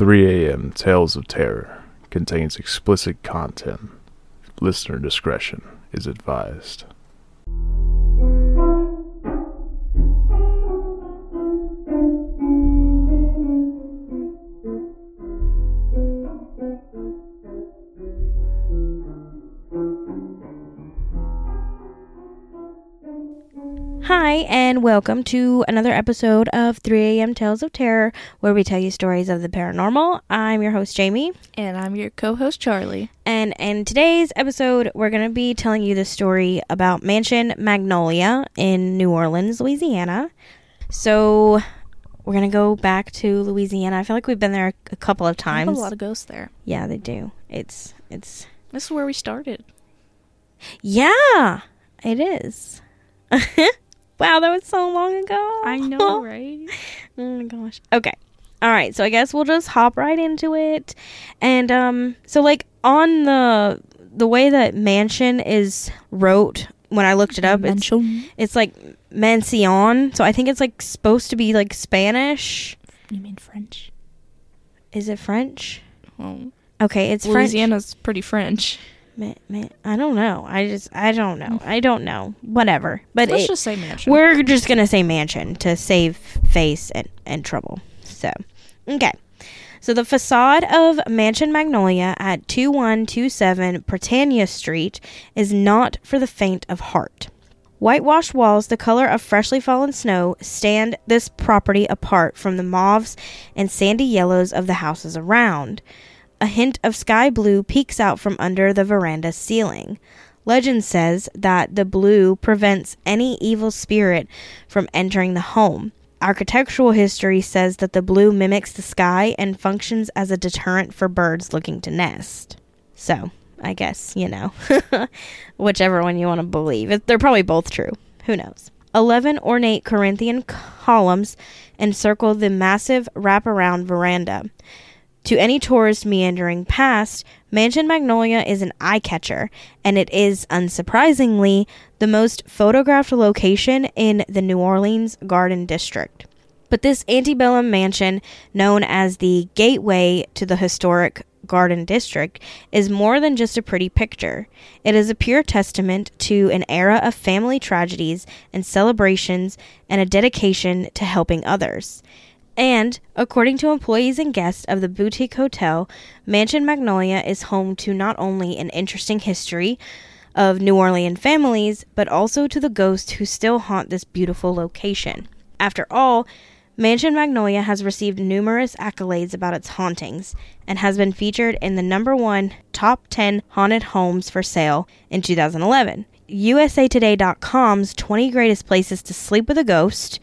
3 a.m. Tales of Terror contains explicit content. Listener discretion is advised. And welcome to another episode of 3 a.m. Tales of Terror, where we tell you stories of the paranormal. I'm your host, Jamie, And I'm your co host, Charlie. and in today's episode, we're going to be telling you the story about Mansion Magnolia in New Orleans, Louisiana. So, we're going to go back to Louisiana. I feel like we've been there a couple of times. a lot of ghosts there. yeah, they do. It's, it's, This is where we started. yeah, it is. wow, that was so long ago. I know, right? Oh my gosh. Okay. All right. So I guess we'll just hop right into it. And um so like on the the way that mansion is wrote when I looked it up, it's it's like mansion. So I think it's like supposed to be like Spanish. You mean French? Is it French? Well, Okay, it's French. Louisiana's pretty French. Man, man, I don't know. I just I don't know. Mm. I don't know. Whatever. But Let's it, just say mansion. We're just gonna say mansion to save face and, and trouble. So, okay. So the facade of Mansion Magnolia at 2127 Britannia Street is not for the faint of heart. Whitewashed walls, the color of freshly fallen snow, stand this property apart from the mauves and sandy yellows of the houses around. A hint of sky blue peeks out from under the veranda ceiling. Legend says that the blue prevents any evil spirit from entering the home. Architectural history says that the blue mimics the sky and functions as a deterrent for birds looking to nest. So, I guess, you know, whichever one you want to believe. They're probably both true. Who knows? Eleven ornate Corinthian columns encircle the massive wraparound veranda. To any tourist meandering past, Mansion Magnolia is an eye catcher, and it is, unsurprisingly, the most photographed location in the New Orleans Garden District. But this antebellum mansion, known as the gateway to the historic Garden District, is more than just a pretty picture. It is a pure testament to an era of family tragedies and celebrations and a dedication to helping others. And, according to employees and guests of the boutique hotel, Mansion Magnolia is home to not only an interesting history of New Orleans families, but also to the ghosts who still haunt this beautiful location. After all, Mansion Magnolia has received numerous accolades about its hauntings and has been featured in the number one top 10 haunted homes for sale in 2011. USAToday.com's 20 Greatest Places to Sleep with a Ghost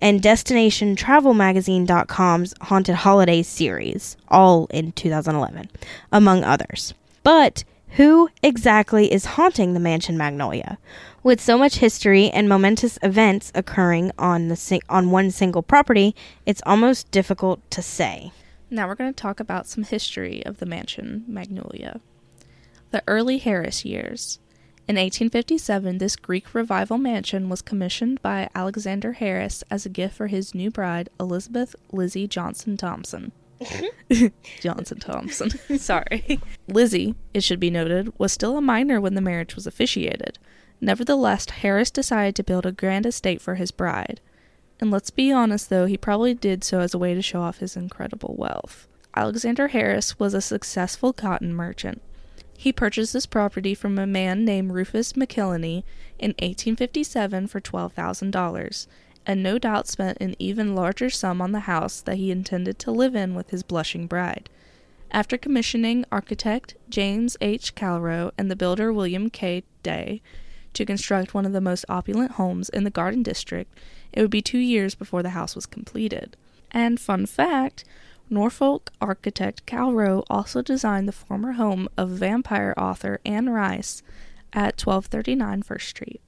and destination travel DestinationTravelMagazine.com's Haunted Holidays series, all in 2011, among others. But who exactly is haunting the Mansion Magnolia? With so much history and momentous events occurring on the sing- on one single property, it's almost difficult to say. Now we're going to talk about some history of the mansion Magnolia. The early Harris years. In 1857, this Greek revival mansion was commissioned by Alexander Harris as a gift for his new bride, Elizabeth Lizzie Johnson Thompson. Johnson Thompson. Sorry. Lizzie, it should be noted, was still a minor when the marriage was officiated. Nevertheless, Harris decided to build a grand estate for his bride. And let's be honest though, he probably did so as a way to show off his incredible wealth. Alexander Harris was a successful cotton merchant. He purchased this property from a man named Rufus McIlhenny in 1857 for $12,000, and no doubt spent an even larger sum on the house that he intended to live in with his blushing bride. After commissioning architect James H. Calrow and the builder William K. Day to construct one of the most opulent homes in the Garden District, it would be two years before the house was completed. And fun fact Norfolk architect Calrow also designed the former home of vampire author Anne Rice at 1239 First Street.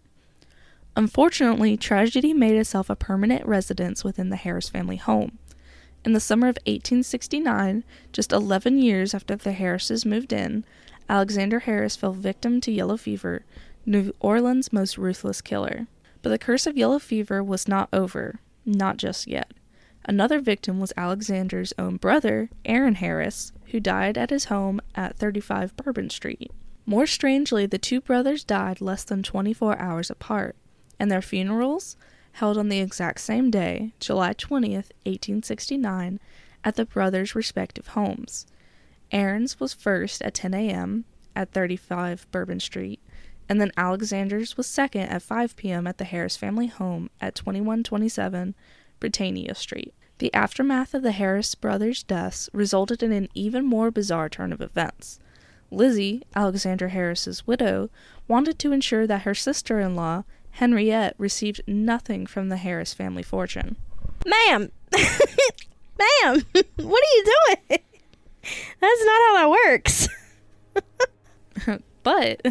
Unfortunately, tragedy made itself a permanent residence within the Harris family home. In the summer of 1869, just 11 years after the Harrises moved in, Alexander Harris fell victim to yellow fever, New Orleans' most ruthless killer. But the curse of yellow fever was not over, not just yet. Another victim was Alexander's own brother, Aaron Harris, who died at his home at 35 Bourbon Street. More strangely, the two brothers died less than 24 hours apart, and their funerals, held on the exact same day, July 20th, 1869, at the brothers' respective homes. Aaron's was first at 10 a.m. at 35 Bourbon Street, and then Alexander's was second at 5 p.m. at the Harris family home at 2127 Britannia Street. The aftermath of the Harris brothers' deaths resulted in an even more bizarre turn of events. Lizzie, Alexander Harris's widow, wanted to ensure that her sister-in-law, Henriette, received nothing from the Harris family fortune. Ma'am, ma'am, what are you doing? That's not how that works. But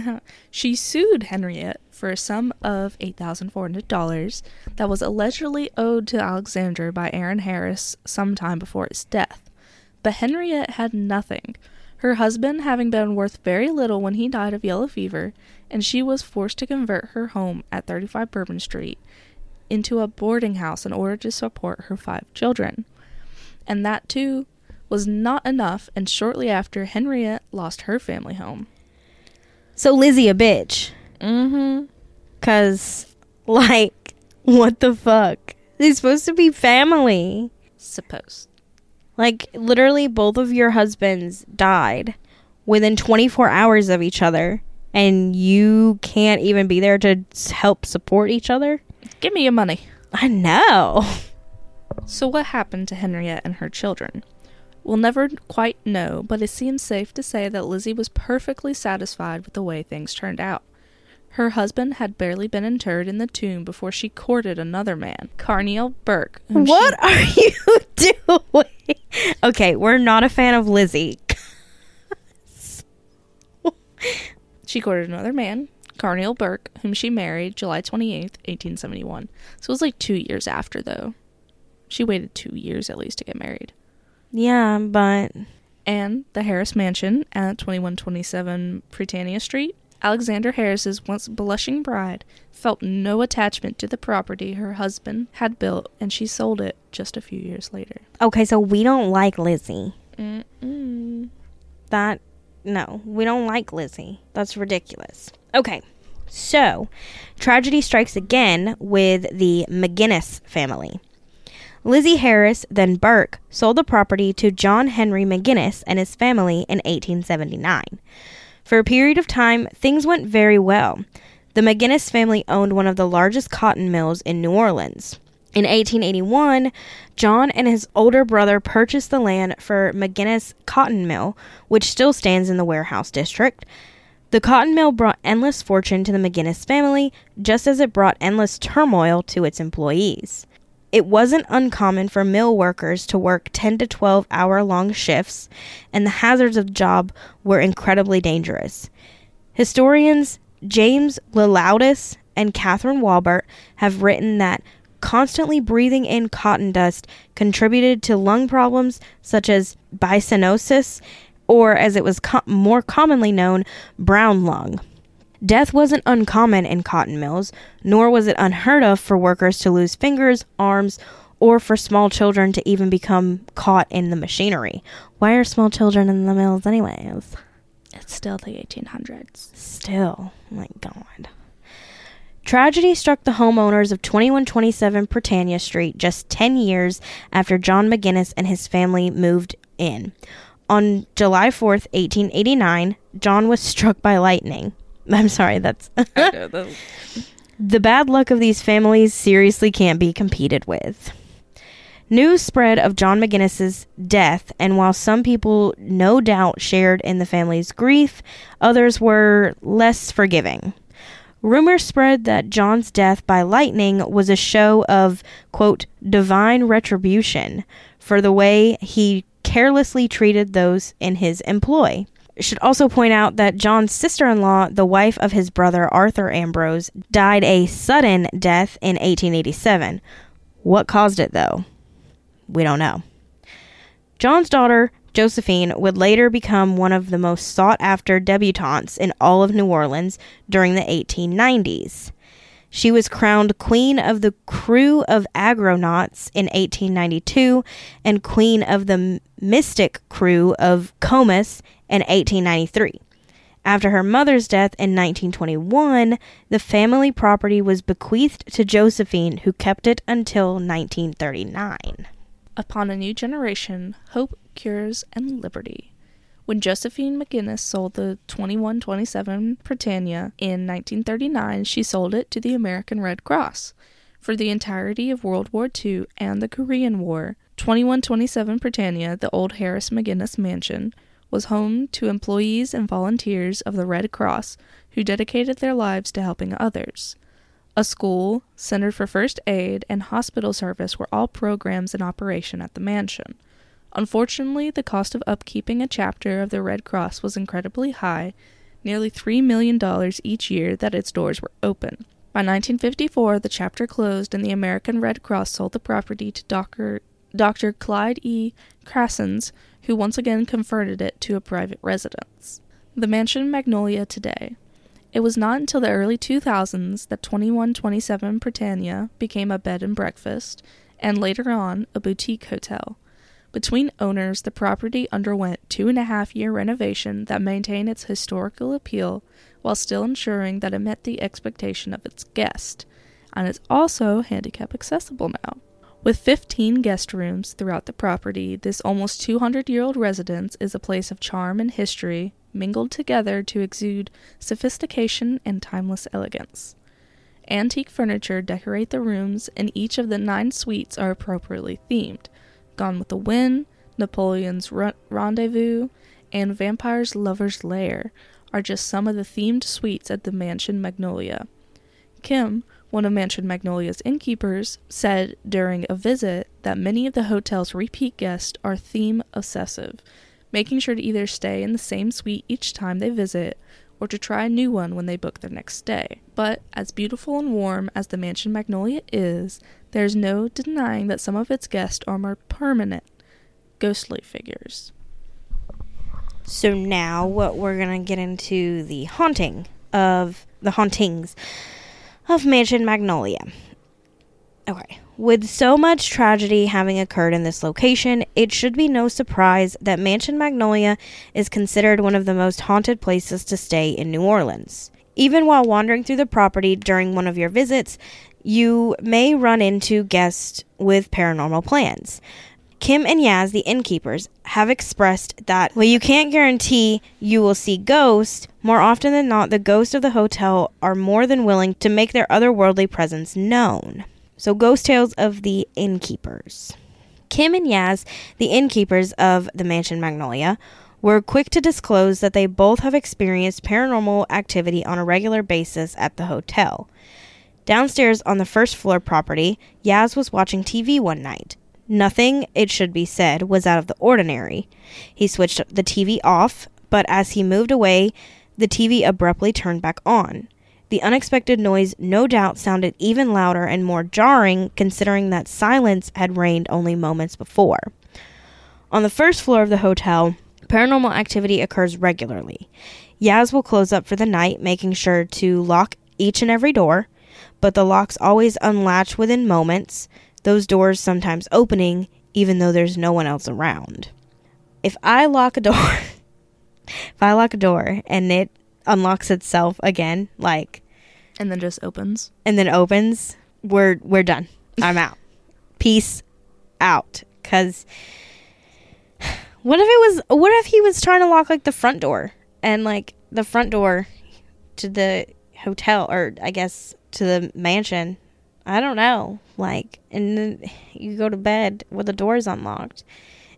she sued Henriette for a sum of $8,400 that was allegedly owed to Alexander by Aaron Harris sometime before his death. But Henriette had nothing, her husband having been worth very little when he died of yellow fever, and she was forced to convert her home at 35 Bourbon Street into a boarding house in order to support her five children. And that too was not enough, and shortly after, Henriette lost her family home. So Lizzie a bitch. Mm-hmm. Cause like what the fuck? They're supposed to be family. Supposed. Like literally both of your husbands died within 24 hours of each other and you can't even be there to help support each other? Give me your money. I know. So, what happened to Henriette and her children? We'll never quite know, but it seems safe to say that Lizzie was perfectly satisfied with the way things turned out. Her husband had barely been interred in the tomb before she courted another man, Carneal Burke. whom she- What are you doing? Okay, we're not a fan of Lizzie. She courted another man, Carneal Burke, whom she married July 28th, 1871. So it was like two years after, though. She waited two years at least to get married. Yeah, but and the Harris Mansion at 2127 Britannia Street. Alexander Harris's once blushing bride felt no attachment to the property her husband had built, and she sold it just a few years later. okay, so we don't like Lizzie. Mm-mm. That no, we don't like Lizzie. That's ridiculous. Okay. So, tragedy strikes again with the McGinnis family. Lizzie Harris, then Burke, sold the property to John Henry McGinnis and his family in 1879. For a period of time, things went very well. The McGinnis family owned one of the largest cotton mills in New Orleans. In 1881, John and his older brother purchased the land for McGinnis Cotton Mill, which still stands in the warehouse district. The cotton mill brought endless fortune to the McGinnis family, just as it brought endless turmoil to its employees. It wasn't uncommon for mill workers to work 10 to 12 hour long shifts, and the hazards of the job were incredibly dangerous. Historians James Leloudis and Catherine Walbert have written that constantly breathing in cotton dust contributed to lung problems such as byssinosis, or as it was co- more commonly known, brown lung. Death wasn't uncommon in cotton mills, nor was it unheard of for workers to lose fingers, arms, or for small children to even become caught in the machinery. Why are small children in the mills, anyways? It's still the 1800s. Still, my God. Tragedy struck the homeowners of 2127 Britannia Street just 10 years after John McGinnis and his family moved in. On July 4th, 1889, John was struck by lightning. I'm sorry, that's. the bad luck of these families seriously can't be competed with. News spread of John McGinnis's death, and while some people no doubt shared in the family's grief, others were less forgiving. Rumors spread that John's death by lightning was a show of, quote, divine retribution for the way he carelessly treated those in his employ. Should also point out that John's sister in law, the wife of his brother Arthur Ambrose, died a sudden death in 1887. What caused it, though? We don't know. John's daughter, Josephine, would later become one of the most sought after debutantes in all of New Orleans during the 1890s. She was crowned Queen of the Crew of Argonauts in 1892 and Queen of the Mystic Crew of Comus in 1893. After her mother's death in 1921, the family property was bequeathed to Josephine, who kept it until 1939. Upon a new generation, hope, cures, and liberty. When Josephine McGinnis sold the 2127 Britannia in 1939, she sold it to the American Red Cross. For the entirety of World War II and the Korean War, 2127 Britannia, the old Harris McGinnis mansion, was home to employees and volunteers of the Red Cross who dedicated their lives to helping others. A school, Center for First Aid, and hospital service were all programs in operation at the mansion. Unfortunately, the cost of upkeeping a chapter of the Red Cross was incredibly high, nearly $3 million each year that its doors were open. By 1954, the chapter closed and the American Red Cross sold the property to Dr. Dr. Clyde E. Crassens, who once again converted it to a private residence. The mansion Magnolia today. It was not until the early 2000s that 2127 Britannia became a bed and breakfast, and later on, a boutique hotel. Between owners, the property underwent two and a half year renovation that maintained its historical appeal while still ensuring that it met the expectation of its guest, and is also handicap accessible now. With 15 guest rooms throughout the property, this almost 200 year old residence is a place of charm and history mingled together to exude sophistication and timeless elegance. Antique furniture decorate the rooms, and each of the nine suites are appropriately themed. Gone with the Wind, Napoleon's Rendezvous, and Vampire's Lover's Lair are just some of the themed suites at the Mansion Magnolia. Kim, one of Mansion Magnolia's innkeepers said during a visit that many of the hotel's repeat guests are theme obsessive, making sure to either stay in the same suite each time they visit or to try a new one when they book their next stay. But as beautiful and warm as the Mansion Magnolia is, there's no denying that some of its guests are more permanent, ghostly figures. So now what we're going to get into the haunting of the hauntings of Mansion Magnolia. Okay. With so much tragedy having occurred in this location, it should be no surprise that Mansion Magnolia is considered one of the most haunted places to stay in New Orleans. Even while wandering through the property during one of your visits, you may run into guests with paranormal plans. Kim and Yaz, the innkeepers, have expressed that while you can't guarantee you will see ghosts, more often than not, the ghosts of the hotel are more than willing to make their otherworldly presence known. So, ghost tales of the innkeepers. Kim and Yaz, the innkeepers of the Mansion Magnolia, were quick to disclose that they both have experienced paranormal activity on a regular basis at the hotel. Downstairs on the first floor property, Yaz was watching TV one night. Nothing, it should be said, was out of the ordinary. He switched the TV off, but as he moved away, the TV abruptly turned back on. The unexpected noise no doubt sounded even louder and more jarring, considering that silence had reigned only moments before. On the first floor of the hotel, paranormal activity occurs regularly. Yaz will close up for the night, making sure to lock each and every door, but the locks always unlatch within moments, those doors sometimes opening even though there's no one else around. If I lock a door, if I lock a door and it unlocks itself again, like and then just opens and then opens, we're we're done. I'm out. Peace out cuz what if it was what if he was trying to lock like the front door and like the front door to the hotel or I guess to the mansion I don't know. Like, and then you go to bed with the doors unlocked,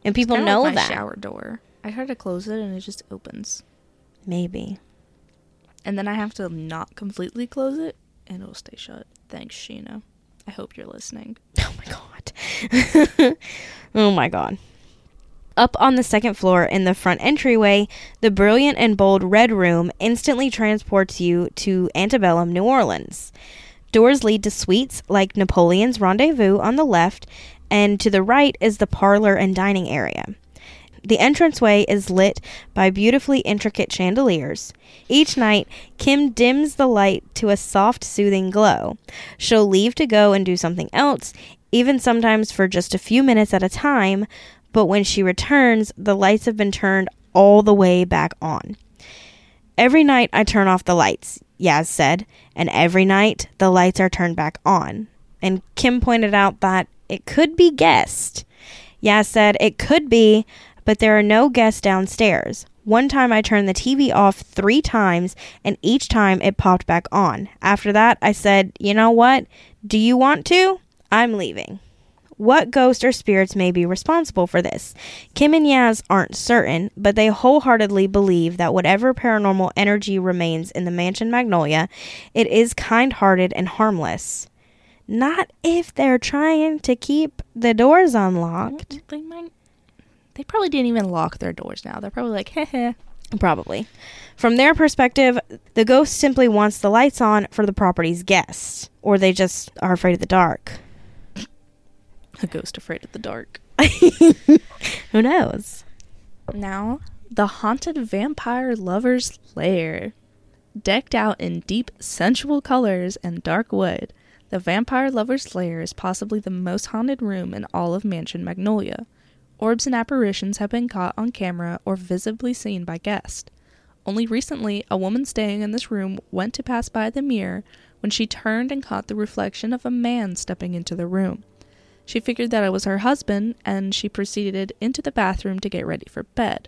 and people know like that shower door. I try to close it and it just opens. Maybe. And then I have to not completely close it, and it'll stay shut. Thanks, Sheena. I hope you're listening. Oh my god. oh my god. Up on the second floor in the front entryway, the brilliant and bold Red Room instantly transports you to antebellum New Orleans. Doors lead to suites like Napoleon's Rendezvous on the left, and to the right is the parlor and dining area. The entranceway is lit by beautifully intricate chandeliers. Each night, Kim dims the light to a soft, soothing glow. She'll leave to go and do something else, even sometimes for just a few minutes at a time, but when she returns, the lights have been turned all the way back on. Every night I turn off the lights, Yaz said, and every night the lights are turned back on. And Kim pointed out that it could be guests. Yaz said it could be, but there are no guests downstairs. One time I turned the TV off three times, and each time it popped back on. After that, I said, You know what? Do you want to? I'm leaving. What ghost or spirits may be responsible for this? Kim and Yaz aren't certain, but they wholeheartedly believe that whatever paranormal energy remains in the mansion Magnolia, it is kind hearted and harmless. Not if they're trying to keep the doors unlocked. Mm, they might. They probably didn't even lock their doors now. They're probably like, heh heh. Probably. From their perspective, the ghost simply wants the lights on for the property's guests, or they just are afraid of the dark. A ghost afraid of the dark. Who knows? Now, the haunted vampire lover's lair. Decked out in deep, sensual colors and dark wood, the vampire lover's lair is possibly the most haunted room in all of Mansion Magnolia. Orbs and apparitions have been caught on camera or visibly seen by guests. Only recently, a woman staying in this room went to pass by the mirror when she turned and caught the reflection of a man stepping into the room. She figured that it was her husband, and she proceeded into the bathroom to get ready for bed.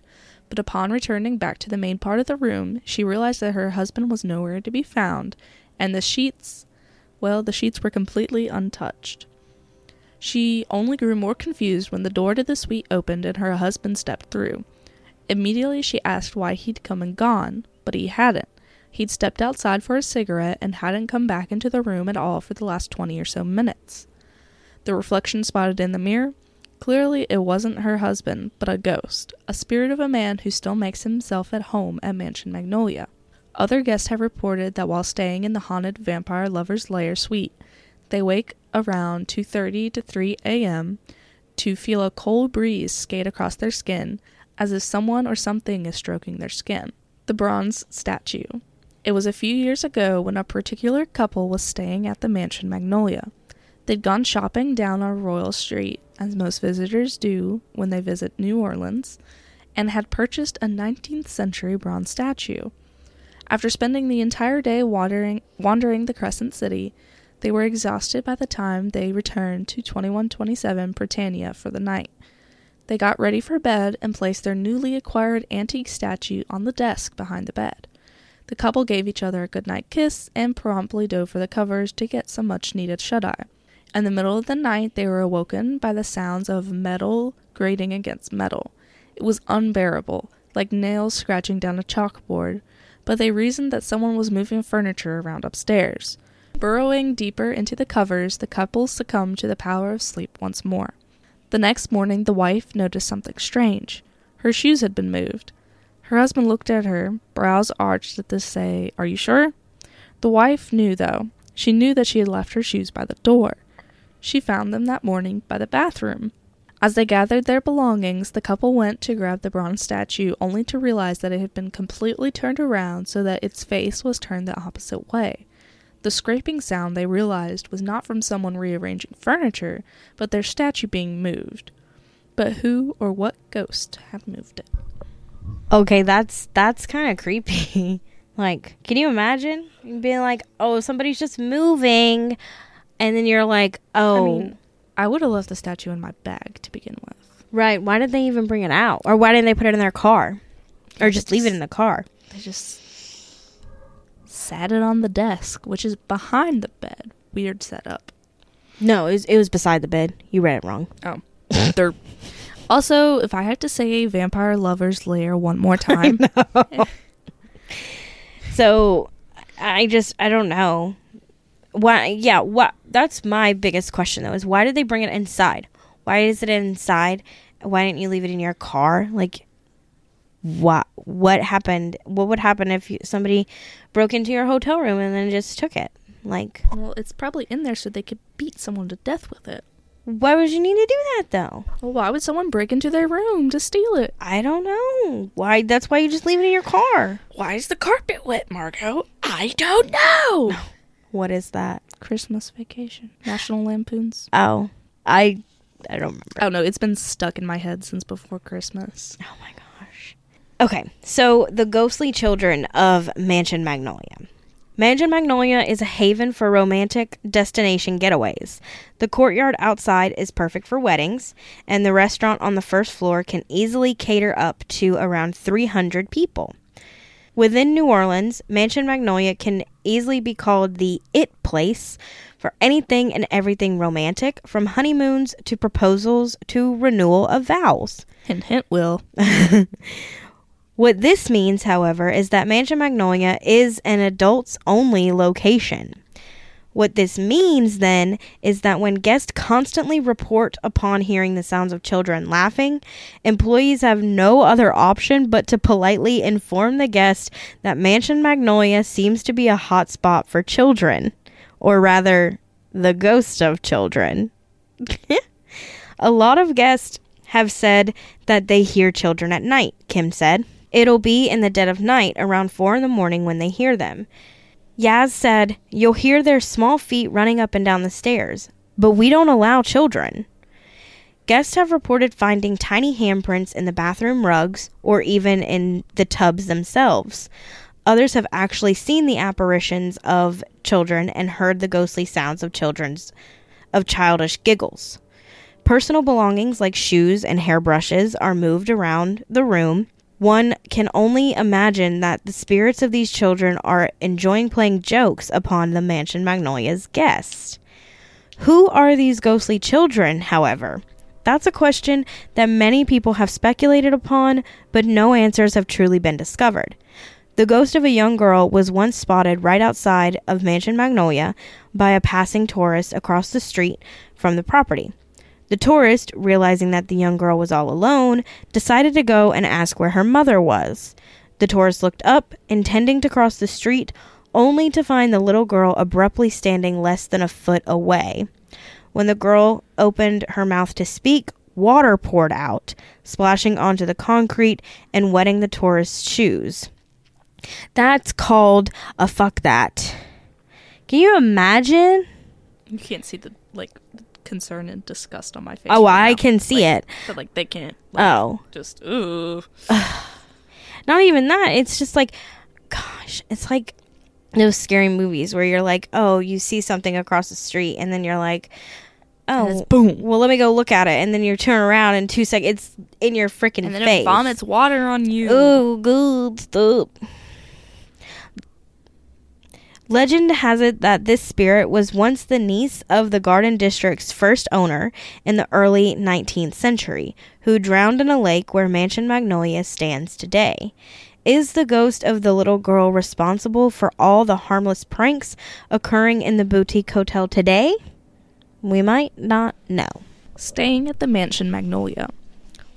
But upon returning back to the main part of the room, she realized that her husband was nowhere to be found, and the sheets, well, the sheets were completely untouched. She only grew more confused when the door to the suite opened and her husband stepped through. Immediately she asked why he'd come and gone, but he hadn't. He'd stepped outside for a cigarette and hadn't come back into the room at all for the last twenty or so minutes. The reflection spotted in the mirror? Clearly, it wasn't her husband, but a ghost, a spirit of a man who still makes himself at home at Mansion Magnolia. Other guests have reported that while staying in the haunted vampire lover's lair suite, they wake around 2:30 to 3 a.m. to feel a cold breeze skate across their skin as if someone or something is stroking their skin. The bronze statue. It was a few years ago when a particular couple was staying at the Mansion Magnolia. They'd gone shopping down on Royal Street, as most visitors do when they visit New Orleans, and had purchased a 19th century bronze statue. After spending the entire day wandering, wandering the Crescent City, they were exhausted by the time they returned to 2127 Britannia for the night. They got ready for bed and placed their newly acquired antique statue on the desk behind the bed. The couple gave each other a goodnight kiss and promptly dove for the covers to get some much needed shut eye. In the middle of the night, they were awoken by the sounds of metal grating against metal. It was unbearable, like nails scratching down a chalkboard, but they reasoned that someone was moving furniture around upstairs. Burrowing deeper into the covers, the couple succumbed to the power of sleep once more. The next morning, the wife noticed something strange. Her shoes had been moved. Her husband looked at her, brows arched at this, say, Are you sure? The wife knew, though. She knew that she had left her shoes by the door. She found them that morning by the bathroom. As they gathered their belongings, the couple went to grab the bronze statue only to realize that it had been completely turned around so that its face was turned the opposite way. The scraping sound they realized was not from someone rearranging furniture, but their statue being moved. But who or what ghost had moved it? Okay, that's that's kind of creepy. like, can you imagine being like, "Oh, somebody's just moving," and then you're like, "Oh, I mean, I would have left the statue in my bag to begin with. right. Why did they even bring it out, or why didn't they put it in their car, or just leave it in the car?" They just sat it on the desk, which is behind the bed. Weird setup. No, it was, it was beside the bed. You read it wrong. Oh. They're also, if I had to say Vampire Lover's Lair one more time, So, I just I don't know. Why? Yeah. What? That's my biggest question though. Is why did they bring it inside? Why is it inside? Why didn't you leave it in your car? Like, what? What happened? What would happen if you, somebody broke into your hotel room and then just took it? Like, well, it's probably in there so they could beat someone to death with it. Why would you need to do that though? Well, why would someone break into their room to steal it? I don't know. Why? That's why you just leave it in your car. Why is the carpet wet, Margot? I don't know. What is that? Christmas vacation. National Lampoons. Oh, I I don't remember. Oh no, it's been stuck in my head since before Christmas. Oh my gosh. Okay, so the ghostly children of Mansion Magnolia. Mansion Magnolia is a haven for romantic destination getaways. The courtyard outside is perfect for weddings, and the restaurant on the first floor can easily cater up to around 300 people. Within New Orleans, Mansion Magnolia can easily be called the it place for anything and everything romantic, from honeymoons to proposals to renewal of vows. Hint, hint, Will. What this means, however, is that Mansion Magnolia is an adults only location. What this means then is that when guests constantly report upon hearing the sounds of children laughing, employees have no other option but to politely inform the guest that Mansion Magnolia seems to be a hot spot for children, or rather, the ghost of children. a lot of guests have said that they hear children at night, Kim said. It'll be in the dead of night, around four in the morning, when they hear them. Yaz said, You'll hear their small feet running up and down the stairs, but we don't allow children. Guests have reported finding tiny handprints in the bathroom rugs or even in the tubs themselves. Others have actually seen the apparitions of children and heard the ghostly sounds of children's of childish giggles. Personal belongings like shoes and hairbrushes are moved around the room one can only imagine that the spirits of these children are enjoying playing jokes upon the Mansion Magnolia's guests. Who are these ghostly children, however? That's a question that many people have speculated upon, but no answers have truly been discovered. The ghost of a young girl was once spotted right outside of Mansion Magnolia by a passing tourist across the street from the property. The tourist, realizing that the young girl was all alone, decided to go and ask where her mother was. The tourist looked up, intending to cross the street, only to find the little girl abruptly standing less than a foot away. When the girl opened her mouth to speak, water poured out, splashing onto the concrete and wetting the tourist's shoes. That's called a fuck that. Can you imagine? You can't see the concern and disgust on my face. Oh, right I now. can see Like, it. But like they can't. Like, Oh. Just ooh. Not even that. It's just like, gosh, it's like those scary movies where you're like, oh, you see something across the street, and then you're like, oh, boom. well, let me go look at it, and then you turn around in two seconds, it's in your freaking face. And then face. it vomits water on you. Ooh, good stuff. Legend has it that this spirit was once the niece of the Garden District's first owner in the early 19th century, who drowned in a lake where Mansion Magnolia stands today. Is the ghost of the little girl responsible for all the harmless pranks occurring in the boutique hotel today? We might not know. Staying at the Mansion Magnolia.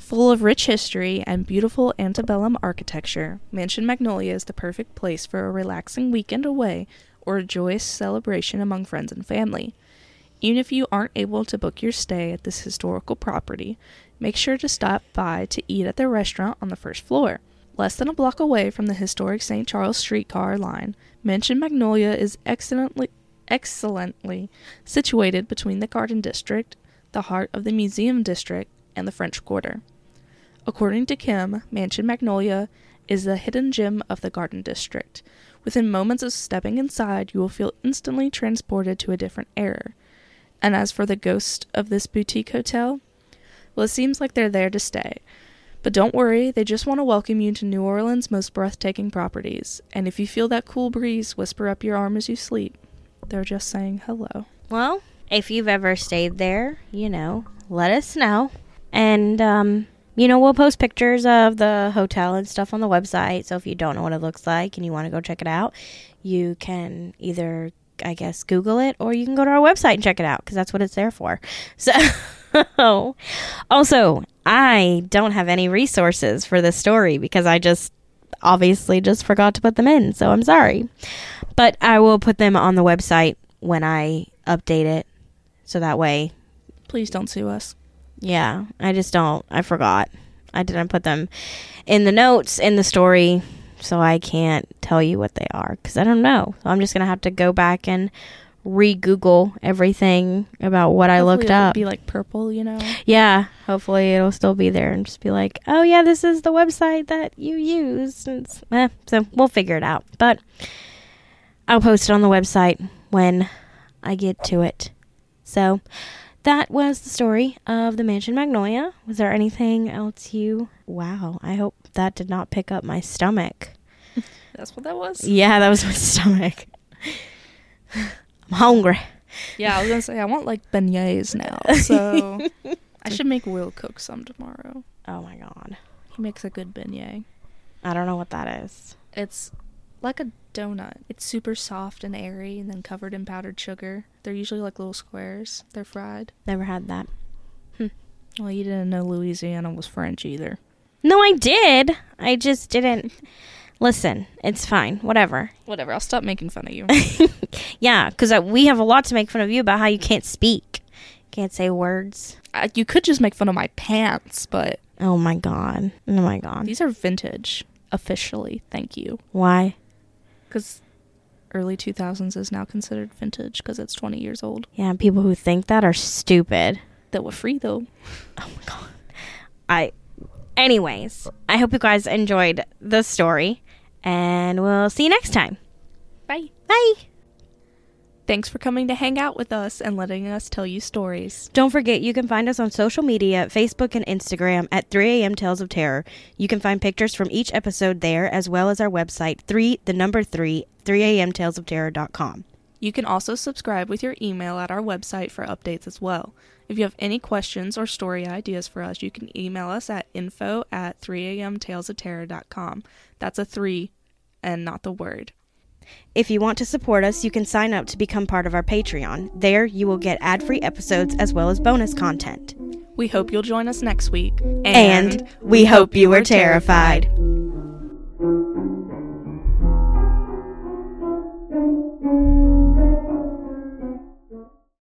Full of rich history and beautiful antebellum architecture, Mansion Magnolia is the perfect place for a relaxing weekend away or a joyous celebration among friends and family. Even if you aren't able to book your stay at this historical property, make sure to stop by to eat at their restaurant on the first floor. Less than a block away from the historic St. Charles streetcar line, Mansion Magnolia is excellently excellently situated between the Garden District, the heart of the Museum District, and the French Quarter. According to Kim, Mansion Magnolia is the hidden gem of the Garden District. Within moments of stepping inside, you will feel instantly transported to a different era. And as for the ghost of this boutique hotel, well, it seems like they're there to stay. But don't worry, they just want to welcome you to New Orleans' most breathtaking properties. And if you feel that cool breeze whisper up your arm as you sleep, they're just saying hello. Well, if you've ever stayed there, you know, let us know. And, um, you know, we'll post pictures of the hotel and stuff on the website. So if you don't know what it looks like and you want to go check it out, you can either, I guess, Google it or you can go to our website and check it out because that's what it's there for. So, also, I don't have any resources for this story because I just obviously just forgot to put them in. So I'm sorry. But I will put them on the website when I update it. So that way Please don't sue us. Yeah, I just don't. I forgot. I didn't put them in the notes in the story, so I can't tell you what they are because I don't know. So I'm just gonna have to go back and re-Google everything about what I looked it'll up. Be like purple, you know. yeah, hopefully it'll still be there and just be like, oh yeah, this is the website that you use. And eh, so we'll figure it out. But I'll post it on the website when I get to it. So that was the story of the Mansion Magnolia. Was there anything else you? Wow, I hope that did not pick up my stomach. That's what that was. Yeah, that was my stomach. I'm hungry. Yeah, I was gonna say I want like beignets now, so I should make Will cook some tomorrow. Oh my god. He makes a good beignet. I don't know what that is. It's like a donut. It's super soft and airy, and then covered in powdered sugar. They're usually like little squares. They're fried. Never had that. Well, you didn't know Louisiana was French either. No, I did. I just didn't listen. It's fine. Whatever. Whatever. I'll stop making fun of you. Yeah, because we have a lot to make fun of you about how you can't speak, can't say words. uh, you could just make fun of my pants, but Oh my god. Oh my god. these are vintage officially. Thank you. Why? Because early 2000s is now considered vintage because it's 20 years old. Yeah, people who think that are stupid. That were free though. Oh my god. I. Anyways, I hope you guys enjoyed the story, and we'll see you next time. Bye. Bye. Thanks for coming to hang out with us and letting us tell you stories. Don't forget, you can find us on social media, Facebook and Instagram at 3am Tales of Terror. You can find pictures from each episode there, as well as our website, 3, the number 3, 3amtalesofterror.com. You can also subscribe with your email at our website for updates as well. If you have any questions or story ideas for us, you can email us at info at 3 a.m. Tales of Terror.com. That's a 3 and not the word. If you want to support us, you can sign up to become part of our Patreon. There, you will get ad free episodes as well as bonus content. We hope you'll join us next week. And we hope you were terrified.